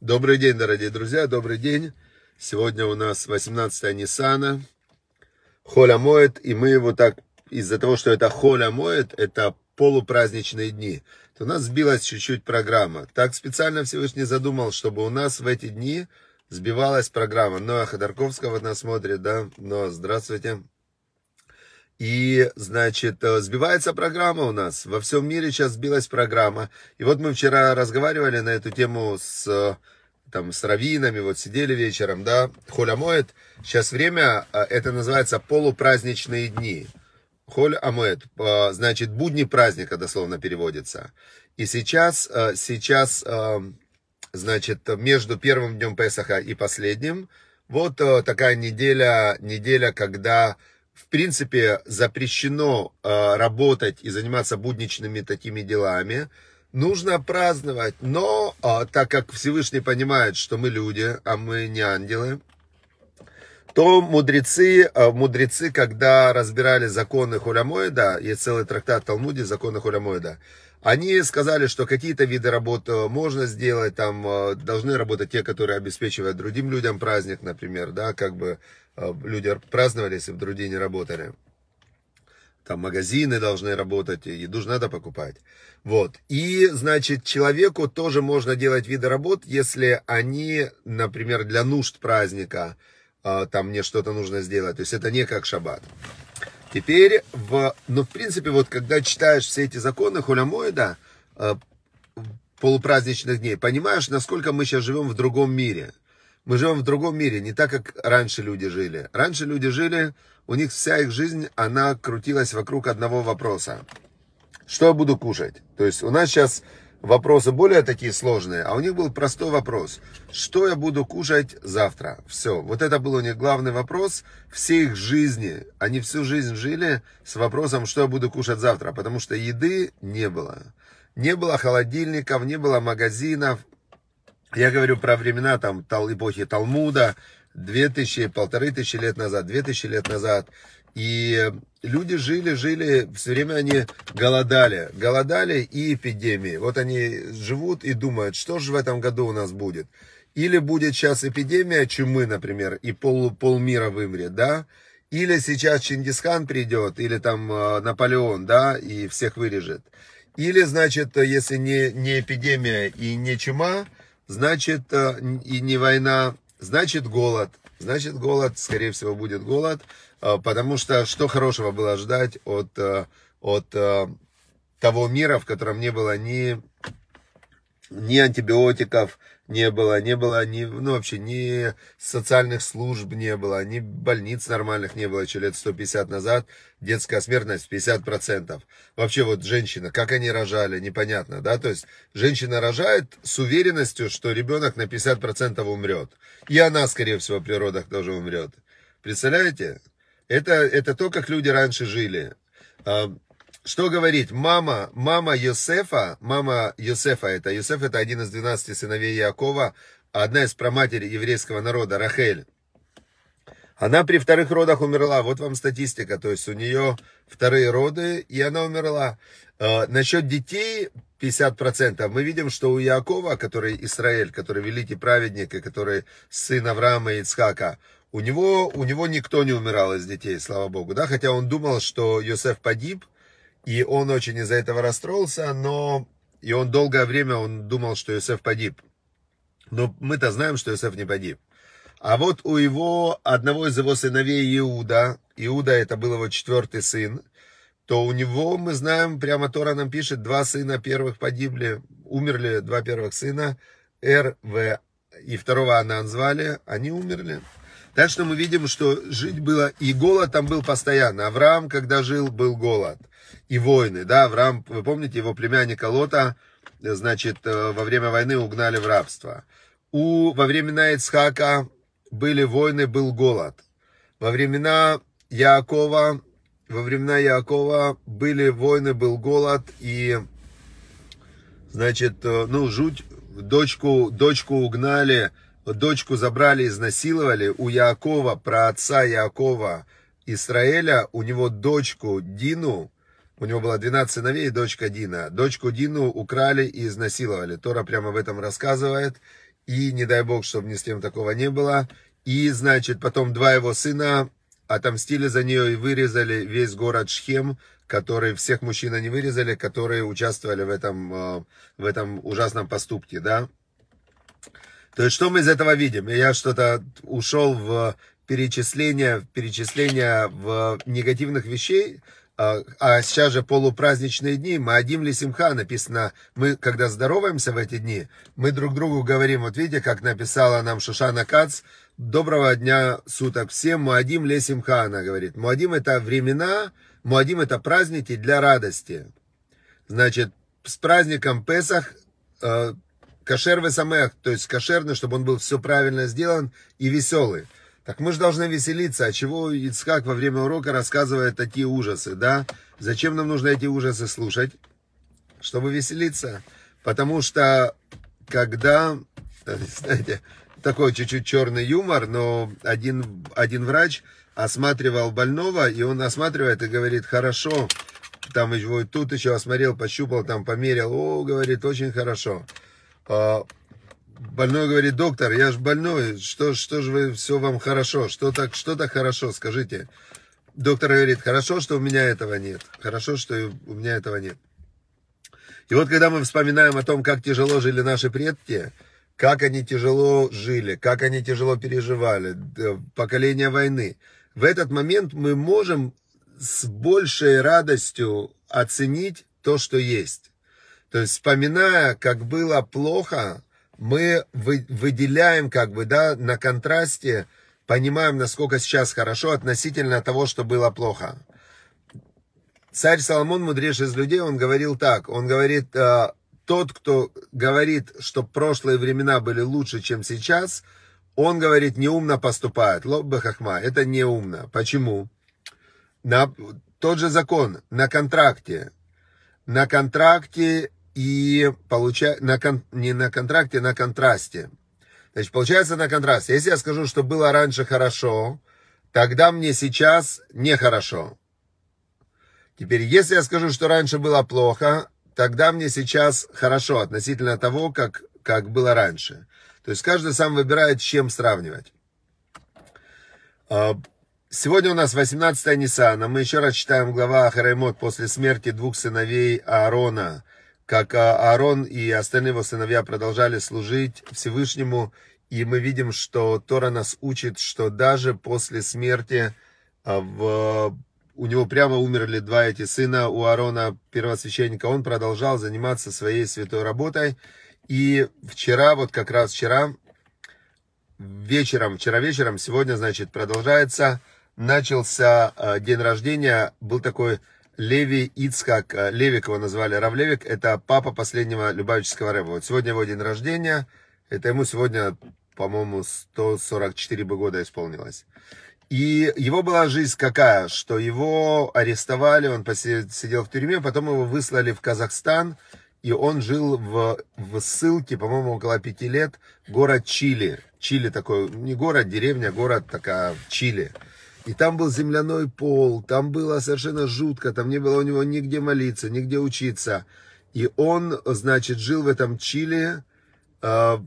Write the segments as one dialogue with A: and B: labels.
A: Добрый день, дорогие друзья, добрый день. Сегодня у нас 18 Ниссана, Холя моет, и мы его так, из-за того, что это Холя моет, это полупраздничные дни, то у нас сбилась чуть-чуть программа. Так специально Всевышний задумал, чтобы у нас в эти дни сбивалась программа. Ноа Ходорковского нас смотрит, да? Но здравствуйте. И, значит, э, сбивается программа у нас. Во всем мире сейчас сбилась программа. И вот мы вчера разговаривали на эту тему с, там, с раввинами, вот сидели вечером, да, Холь Амоэт. Сейчас время, э, это называется полупраздничные дни. Холь Амоэт, э, значит, будни праздника дословно переводится. И сейчас, сейчас, значит, между первым днем Песаха и последним, вот такая неделя, неделя, когда в принципе, запрещено э, работать и заниматься будничными такими делами. Нужно праздновать, но э, так как Всевышний понимает, что мы люди, а мы не ангелы, то мудрецы, э, мудрецы, когда разбирали законы Хулямоида, есть целый трактат Талмуде, законы Хулямоида, они сказали, что какие-то виды работ э, можно сделать, там э, должны работать те, которые обеспечивают другим людям праздник, например, да, как бы э, люди праздновали, если в другие не работали. Там магазины должны работать, еду же надо покупать. Вот. И, значит, человеку тоже можно делать виды работ, если они, например, для нужд праздника, там мне что-то нужно сделать. То есть это не как шаббат. Теперь, в, ну, в принципе, вот когда читаешь все эти законы Хулямоида, э, полупраздничных дней, понимаешь, насколько мы сейчас живем в другом мире. Мы живем в другом мире, не так, как раньше люди жили. Раньше люди жили, у них вся их жизнь, она крутилась вокруг одного вопроса. Что я буду кушать? То есть у нас сейчас вопросы более такие сложные, а у них был простой вопрос. Что я буду кушать завтра? Все. Вот это был у них главный вопрос всей их жизни. Они всю жизнь жили с вопросом, что я буду кушать завтра, потому что еды не было. Не было холодильников, не было магазинов. Я говорю про времена там эпохи Талмуда, две тысячи, полторы тысячи лет назад, две тысячи лет назад. И люди жили, жили, все время они голодали. Голодали и эпидемии. Вот они живут и думают, что же в этом году у нас будет. Или будет сейчас эпидемия чумы, например, и пол, полмира вымрет, да? Или сейчас Чингисхан придет, или там э, Наполеон, да, и всех вырежет. Или, значит, если не, не эпидемия и не чума, значит, э, и не война, значит голод. Значит, голод, скорее всего, будет голод. Э, потому что что хорошего было ждать от, э, от э, того мира, в котором не было ни, ни антибиотиков, не было, не было ни, ну, вообще ни социальных служб не было, ни больниц нормальных не было еще лет 150 назад. Детская смертность 50%. Вообще вот женщина, как они рожали, непонятно, да, то есть женщина рожает с уверенностью, что ребенок на 50% умрет. И она, скорее всего, при родах тоже умрет. Представляете? Это, это то, как люди раньше жили. А, что говорить? Мама, мама Йосефа, мама Йосефа, это Йосеф это один из 12 сыновей Якова, одна из праматери еврейского народа, Рахель. Она при вторых родах умерла. Вот вам статистика. То есть у нее вторые роды, и она умерла. Э, насчет детей 50%. Мы видим, что у Якова, который Израиль, который великий праведник, и который сын Авраама и Ицхака, у него, у него никто не умирал из детей, слава богу, да, хотя он думал, что Йосеф погиб, и он очень из-за этого расстроился, но и он долгое время он думал, что Йосеф погиб. Но мы-то знаем, что Йосеф не погиб. А вот у его, одного из его сыновей Иуда, Иуда это был его четвертый сын, то у него, мы знаем, прямо Тора нам пишет, два сына первых погибли, умерли два первых сына, Р, В и второго Анан звали, они умерли. Так что мы видим, что жить было, и голод там был постоянно. Авраам, когда жил, был голод. И войны, да, Авраам, вы помните, его племянника Лота, значит, э, во время войны угнали в рабство. У, во времена Ицхака были войны, был голод. Во времена Яакова, во времена Яакова были войны, был голод, и, значит, э, ну, жуть, дочку, дочку угнали, дочку забрали, изнасиловали. У Якова, про отца Якова Израиля, у него дочку Дину, у него было 12 сыновей и дочка Дина. Дочку Дину украли и изнасиловали. Тора прямо в этом рассказывает. И не дай бог, чтобы ни с кем такого не было. И, значит, потом два его сына отомстили за нее и вырезали весь город Шхем, который всех мужчин они вырезали, которые участвовали в этом, э, в этом ужасном поступке, да. То есть, что мы из этого видим? Я что-то ушел в перечисление, перечисление в негативных вещей, а, а сейчас же полупраздничные дни, мы одим ли симха, написано, мы, когда здороваемся в эти дни, мы друг другу говорим, вот видите, как написала нам Шушана Кац, доброго дня суток всем, Муадим ле симха, она говорит. Муадим это времена, Муадим это праздники для радости. Значит, с праздником Песах, э, кошер весамех, то есть кошерный, чтобы он был все правильно сделан и веселый. Так мы же должны веселиться. А чего Ицхак во время урока рассказывает такие ужасы, да? Зачем нам нужно эти ужасы слушать? Чтобы веселиться. Потому что, когда, знаете, такой чуть-чуть черный юмор, но один, один врач осматривал больного, и он осматривает и говорит, хорошо, там его тут еще осмотрел, пощупал, там померил, о, говорит, очень хорошо. А, Больной говорит, доктор, я же больной, что, что же вы, все вам хорошо, что так, что так хорошо, скажите. Доктор говорит, хорошо, что у меня этого нет, хорошо, что у меня этого нет. И вот когда мы вспоминаем о том, как тяжело жили наши предки, как они тяжело жили, как они тяжело переживали, поколение войны, в этот момент мы можем с большей радостью оценить то, что есть. То есть, вспоминая, как было плохо, мы выделяем как бы, да, на контрасте, понимаем, насколько сейчас хорошо относительно того, что было плохо. Царь Соломон, мудрейший из людей, он говорил так, он говорит, э, тот, кто говорит, что прошлые времена были лучше, чем сейчас, он говорит, неумно поступает. Лоббе хахма, это неумно. Почему? На, тот же закон, на контракте. На контракте и получать на кон, не на контракте, на контрасте. Значит, получается на контрасте. Если я скажу, что было раньше хорошо, тогда мне сейчас нехорошо. Теперь, если я скажу, что раньше было плохо, тогда мне сейчас хорошо относительно того, как, как было раньше. То есть каждый сам выбирает, с чем сравнивать. А, сегодня у нас 18 Ниссана. Мы еще раз читаем глава Ахараймот после смерти двух сыновей Аарона – как а, Аарон и остальные его сыновья продолжали служить Всевышнему, и мы видим, что Тора нас учит, что даже после смерти а, в, у него прямо умерли два эти сына у Аарона, первосвященника, он продолжал заниматься своей святой работой. И вчера, вот как раз вчера, вечером, вчера вечером, сегодня, значит, продолжается, начался а, день рождения, был такой Леви Ицхак, э, Левик его назвали, Рав Левик, это папа последнего Любавического Рэба. Вот сегодня его день рождения, это ему сегодня, по-моему, 144 бы года исполнилось. И его была жизнь какая, что его арестовали, он сидел в тюрьме, потом его выслали в Казахстан, и он жил в, в ссылке, по-моему, около пяти лет, город Чили. Чили такой, не город, деревня, город такая, Чили. И там был земляной пол, там было совершенно жутко, там не было у него нигде молиться, нигде учиться. И он, значит, жил в этом Чили, а,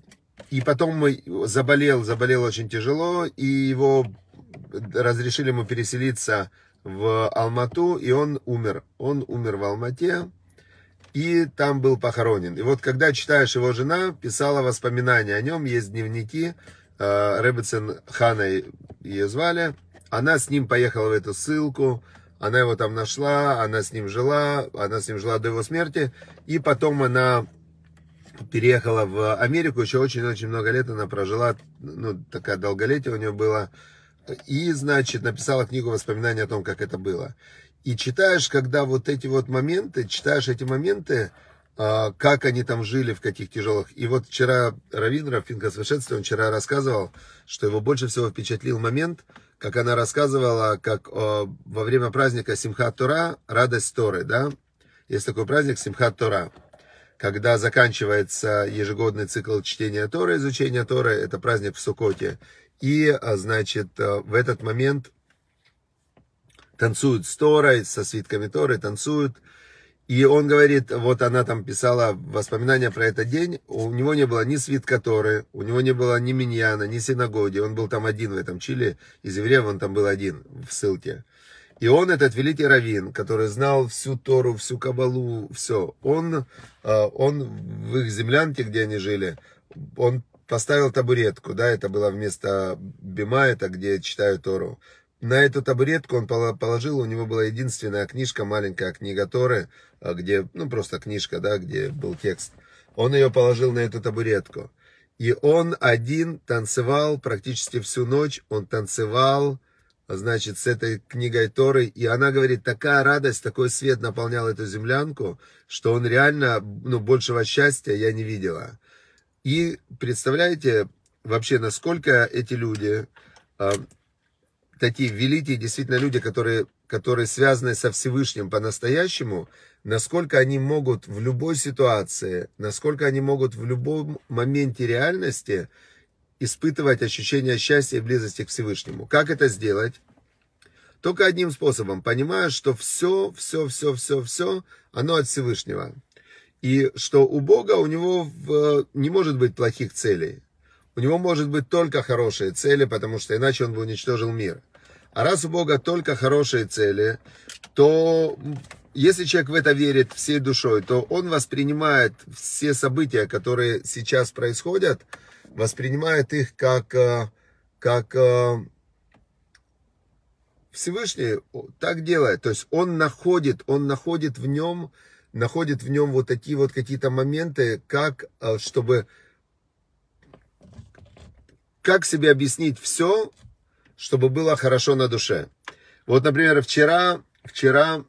A: и потом заболел, заболел очень тяжело, и его разрешили ему переселиться в Алмату, и он умер. Он умер в Алмате, и там был похоронен. И вот когда читаешь, его жена писала воспоминания о нем, есть дневники, а, Ребецин Хана ее звали, она с ним поехала в эту ссылку, она его там нашла, она с ним жила, она с ним жила до его смерти, и потом она переехала в Америку, еще очень-очень много лет она прожила, ну, такая долголетие у нее было, и, значит, написала книгу воспоминаний о том, как это было. И читаешь, когда вот эти вот моменты, читаешь эти моменты, а, как они там жили, в каких тяжелых. И вот вчера Равин, Рафинка Священства, он вчера рассказывал, что его больше всего впечатлил момент, как она рассказывала, как о, во время праздника Симхат Тора, радость Торы, да, есть такой праздник Симхат Тора, когда заканчивается ежегодный цикл чтения Торы, изучения Торы, это праздник в Сукоте, и, а, значит, э, в этот момент танцуют с Торой, со свитками Торы, танцуют, И он говорит, вот она там писала воспоминания про этот день, у него не было ни свитка Торы, у него не было ни миньяна, ни синагоги, он был там один в этом Чили, из евреев он там был один в ссылке. И он, этот великий раввин, который знал всю Тору, всю Кабалу, все, он, э, он в их землянке, где они жили, он поставил табуретку, да, это было вместо бима, это где читают Тору. На эту табуретку он положил, у него была единственная книжка, маленькая книга Торы, а, где, ну, просто книжка, да, где был текст. Он ее положил на эту табуретку. И он один танцевал практически всю ночь, он танцевал, значит, с этой книгой Торы, и она говорит, такая радость, такой свет наполнял эту землянку, что он реально, ну, большего счастья я не видела. И представляете вообще, насколько эти люди, а, такие великие действительно люди, которые, которые связаны со Всевышним по-настоящему, насколько они могут в любой ситуации, насколько они могут в любом моменте реальности испытывать ощущение счастья и близости к Всевышнему. Как это сделать? Только одним способом, понимая, что все, все, все, все, все, оно от Всевышнего. И что у Бога, у него в, не может быть плохих целей. У него может быть только хорошие цели, потому что иначе он бы уничтожил мир. А раз у Бога только хорошие цели, то если человек в это верит всей душой, то он воспринимает все события, которые сейчас происходят, воспринимает их как, э, как э, Всевышний так делает. То есть он находит, он находит в нем находит в нем вот такие вот какие-то моменты, как, э, чтобы, как себе объяснить все, чтобы было хорошо на душе. Вот, например, вчера, вчера,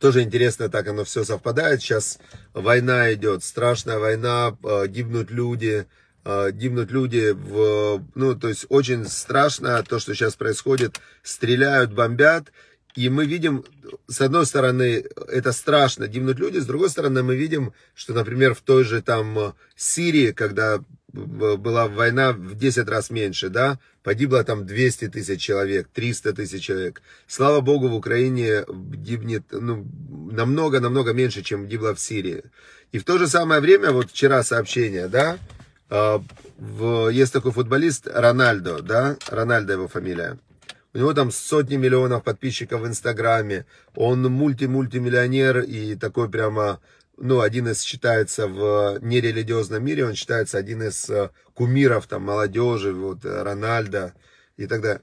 A: тоже интересно, так оно все совпадает, сейчас война идет, страшная война, э, гибнут люди, э, гибнут люди, в, ну, то есть очень страшно то, что сейчас происходит, стреляют, бомбят, и мы видим, с одной стороны, это страшно, гибнут люди, с другой стороны, мы видим, что, например, в той же там э, Сирии, когда была война в 10 раз меньше, да, погибло там 200 тысяч человек, 300 тысяч человек. Слава Богу, в Украине гибнет ну, намного-намного меньше, чем гибло в Сирии. И в то же самое время, вот вчера сообщение, да, э, в, есть такой футболист Рональдо, да, Рональдо его фамилия. У него там сотни миллионов подписчиков в Инстаграме. Он мульти-мультимиллионер и такой прямо, ну, один из считается в нерелигиозном мире, он считается один из э, кумиров там молодежи, вот Рональдо и так далее.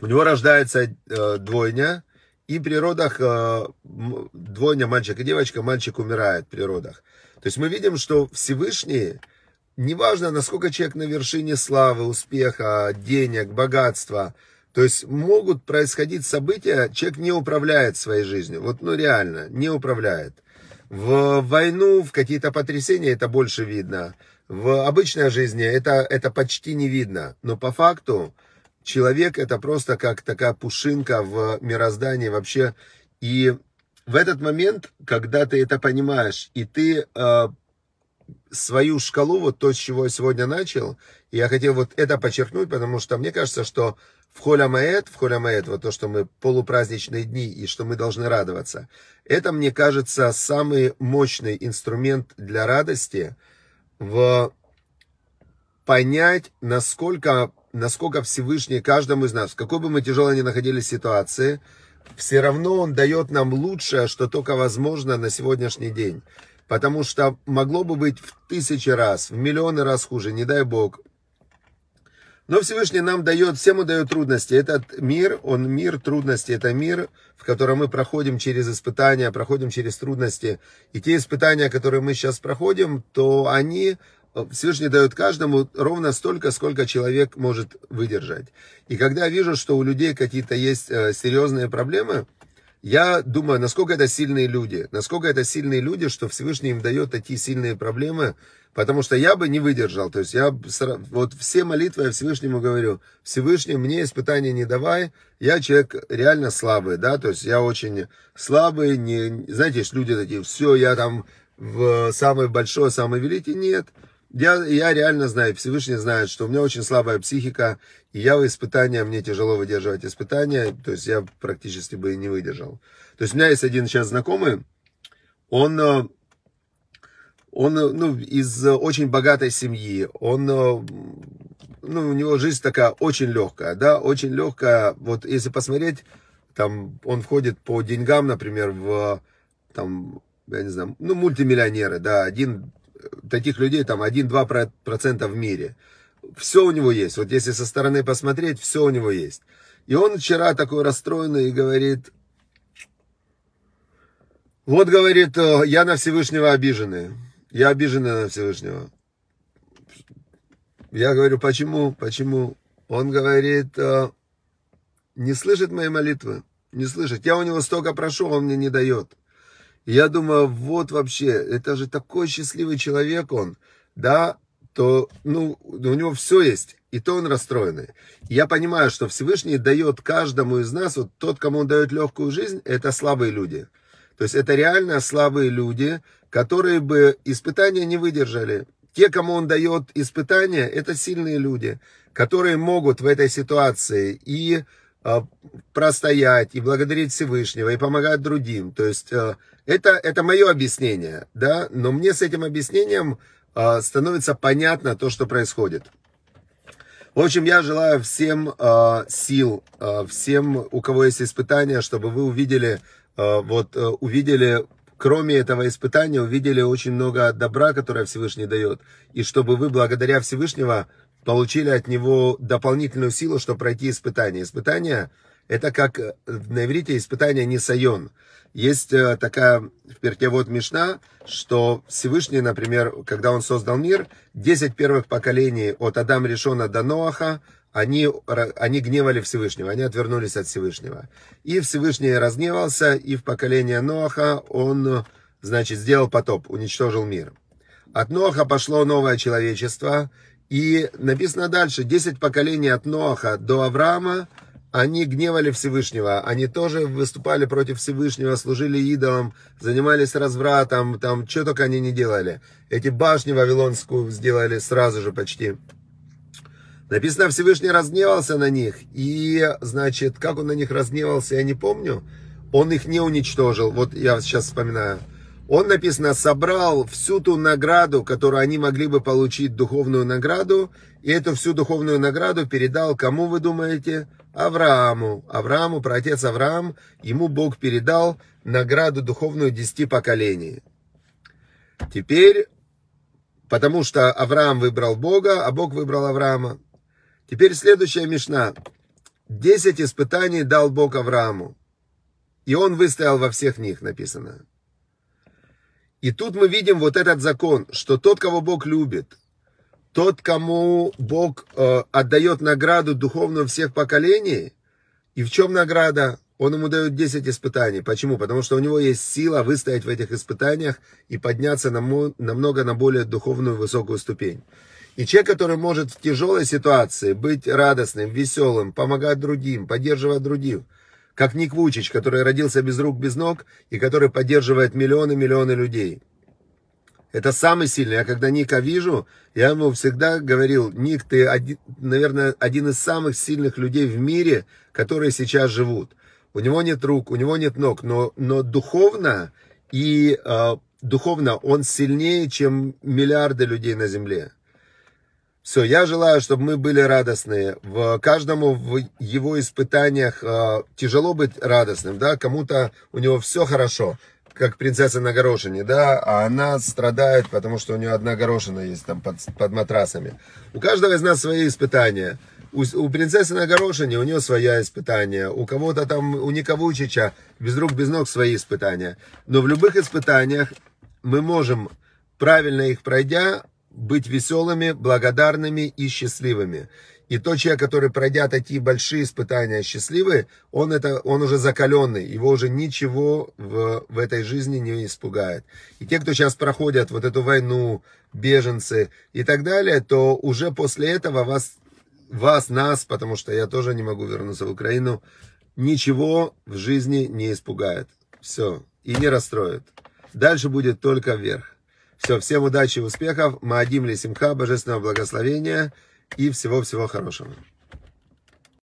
A: У него рождается э, двойня, и при родах э, двойня мальчик и девочка, мальчик умирает при родах. То есть мы видим, что Всевышний, неважно, насколько человек на вершине славы, успеха, денег, богатства – то есть могут происходить события, человек не управляет своей жизнью. Вот, ну реально, не управляет. В войну, в какие-то потрясения это больше видно. В обычной жизни это, это почти не видно. Но по факту человек это просто как такая пушинка в мироздании вообще. И в этот момент, когда ты это понимаешь, и ты э, свою шкалу, вот то, с чего я сегодня начал, я хотел вот это подчеркнуть, потому что мне кажется, что в Холя Маэт, в Холя Маэт, вот то, что мы полупраздничные дни и что мы должны радоваться, это, мне кажется, самый мощный инструмент для радости в понять, насколько, насколько Всевышний каждому из нас, в какой бы мы тяжелой ни находились ситуации, все равно он дает нам лучшее, что только возможно на сегодняшний день. Потому что могло бы быть в тысячи раз, в миллионы раз хуже, не дай бог. Но Всевышний нам дает, всем он дает трудности. Этот мир, он мир трудностей, это мир, в котором мы проходим через испытания, проходим через трудности. И те испытания, которые мы сейчас проходим, то они Всевышний дает каждому ровно столько, сколько человек может выдержать. И когда я вижу, что у людей какие-то есть э, серьезные проблемы, я думаю, насколько это сильные люди, насколько это сильные люди, что Всевышний им дает такие сильные проблемы, потому что я бы не выдержал. То есть я вот все молитвы я Всевышнему говорю, Всевышний, мне испытания не давай, я человек реально слабый, да, то есть я очень слабый, не, знаете, есть люди такие, все, я там в самый большой, самый великий, нет, я, я реально знаю, Всевышний знает, что у меня очень слабая психика, и я в испытания, мне тяжело выдерживать испытания, то есть я практически бы не выдержал. То есть у меня есть один сейчас знакомый, он, э, он ну, из очень богатой семьи, он, ну, у него жизнь такая очень легкая, да, очень легкая. Вот если посмотреть, там, он входит по деньгам, например, в, там, я не знаю, ну, мультимиллионеры, да, один, таких людей там 1-2% в мире. Все у него есть. Вот если со стороны посмотреть, все у него есть. И он вчера такой расстроенный и говорит, вот, говорит, «Э, я на Всевышнего обиженный. Я обиженный на Всевышнего. Я говорю, почему? Почему? Он говорит, «Э, не слышит моей молитвы. Не слышит. Я у него столько прошу, он мне не дает. я думаю, вот вообще, это же такой счастливый человек он, да, то, ну, у него все есть, и то он расстроенный. Я понимаю, что Всевышний дает каждому из нас, вот тот, кому он дает легкую жизнь, это слабые люди. То есть это реально слабые люди, которые бы испытания не выдержали. Те, кому он дает испытания, это сильные люди, которые могут в этой ситуации и э, простоять, и благодарить Всевышнего, и помогать другим. То есть э, это, это мое объяснение, да, но мне с этим объяснением становится понятно то, что происходит. В общем, я желаю всем э, сил, э, всем, у кого есть испытания, чтобы вы увидели Э, вот э, увидели, кроме этого испытания, увидели очень много добра, которое Всевышний дает. И чтобы вы благодаря Всевышнего получили от него дополнительную силу, чтобы пройти испытание. Испытание это как э, на иврите испытание не сайон. Есть такая в перке вот Мишна, что Всевышний, например, когда он создал мир, 10 первых поколений от Адама Решона до Ноаха, они, они гневали Всевышнего, они отвернулись от Всевышнего. И Всевышний разгневался, и в поколение Ноаха он, значит, сделал потоп, уничтожил мир. От Ноаха пошло новое человечество, и написано дальше, 10 поколений от Ноаха до Авраама, они гневали Всевышнего, они тоже выступали против Всевышнего, служили идолам, занимались развратом, там, что только они не делали. Эти башни Вавилонскую сделали сразу же почти. Написано, Всевышний разгневался на них. И, значит, как он на них разгневался, я не помню. Он их не уничтожил. Вот я сейчас вспоминаю. Он, написано, собрал всю ту награду, которую они могли бы получить, духовную награду, и эту всю духовную награду передал кому, вы думаете? Аврааму. Аврааму, праотец Авраам, ему Бог передал награду духовную десяти поколений. Теперь, потому что Авраам выбрал Бога, а Бог выбрал Авраама, Теперь следующая мешна. Десять испытаний дал Бог Аврааму. И он выстоял во всех них, написано. И тут мы видим вот этот закон, что тот, кого Бог любит, тот, кому Бог э, отдает награду духовную всех поколений, и в чем награда? Он ему дает 10 испытаний. Почему? Потому что у него есть сила выстоять в этих испытаниях и подняться намного на более духовную высокую ступень. И человек, который может в тяжелой ситуации быть радостным, веселым, помогать другим, поддерживать других, как Ник Вучич, который родился без рук, без ног, и который поддерживает миллионы-миллионы людей. Это самый сильный. Я когда Ника вижу, я ему всегда говорил, Ник, ты, один, наверное, один из самых сильных людей в мире, которые сейчас живут. У него нет рук, у него нет ног, но, но духовно и э, духовно он сильнее, чем миллиарды людей на земле. Все, я желаю, чтобы мы были радостные. В каждому в его испытаниях э, тяжело быть радостным, да, кому-то у него все хорошо, как принцесса на горошине, да, а она страдает, потому что у нее одна горошина есть там под, под матрасами. У каждого из нас свои испытания. У, у принцессы на горошине у нее своя испытания, у кого-то там, у Ника Вучича без рук, без ног свои испытания. Но в любых испытаниях мы можем, правильно их пройдя, быть веселыми, благодарными и счастливыми. И тот человек, который пройдя такие большие испытания счастливый, он, это, он уже закаленный, его уже ничего в, в этой жизни не испугает. И те, кто сейчас проходят вот эту войну, беженцы и так далее, то уже после этого вас, вас, нас, потому что я тоже не могу вернуться в Украину, ничего в жизни не испугает. Все. И не расстроит. Дальше будет только вверх. Все, всем удачи и успехов. Маадим ли Симха, божественного благословения и всего-всего хорошего.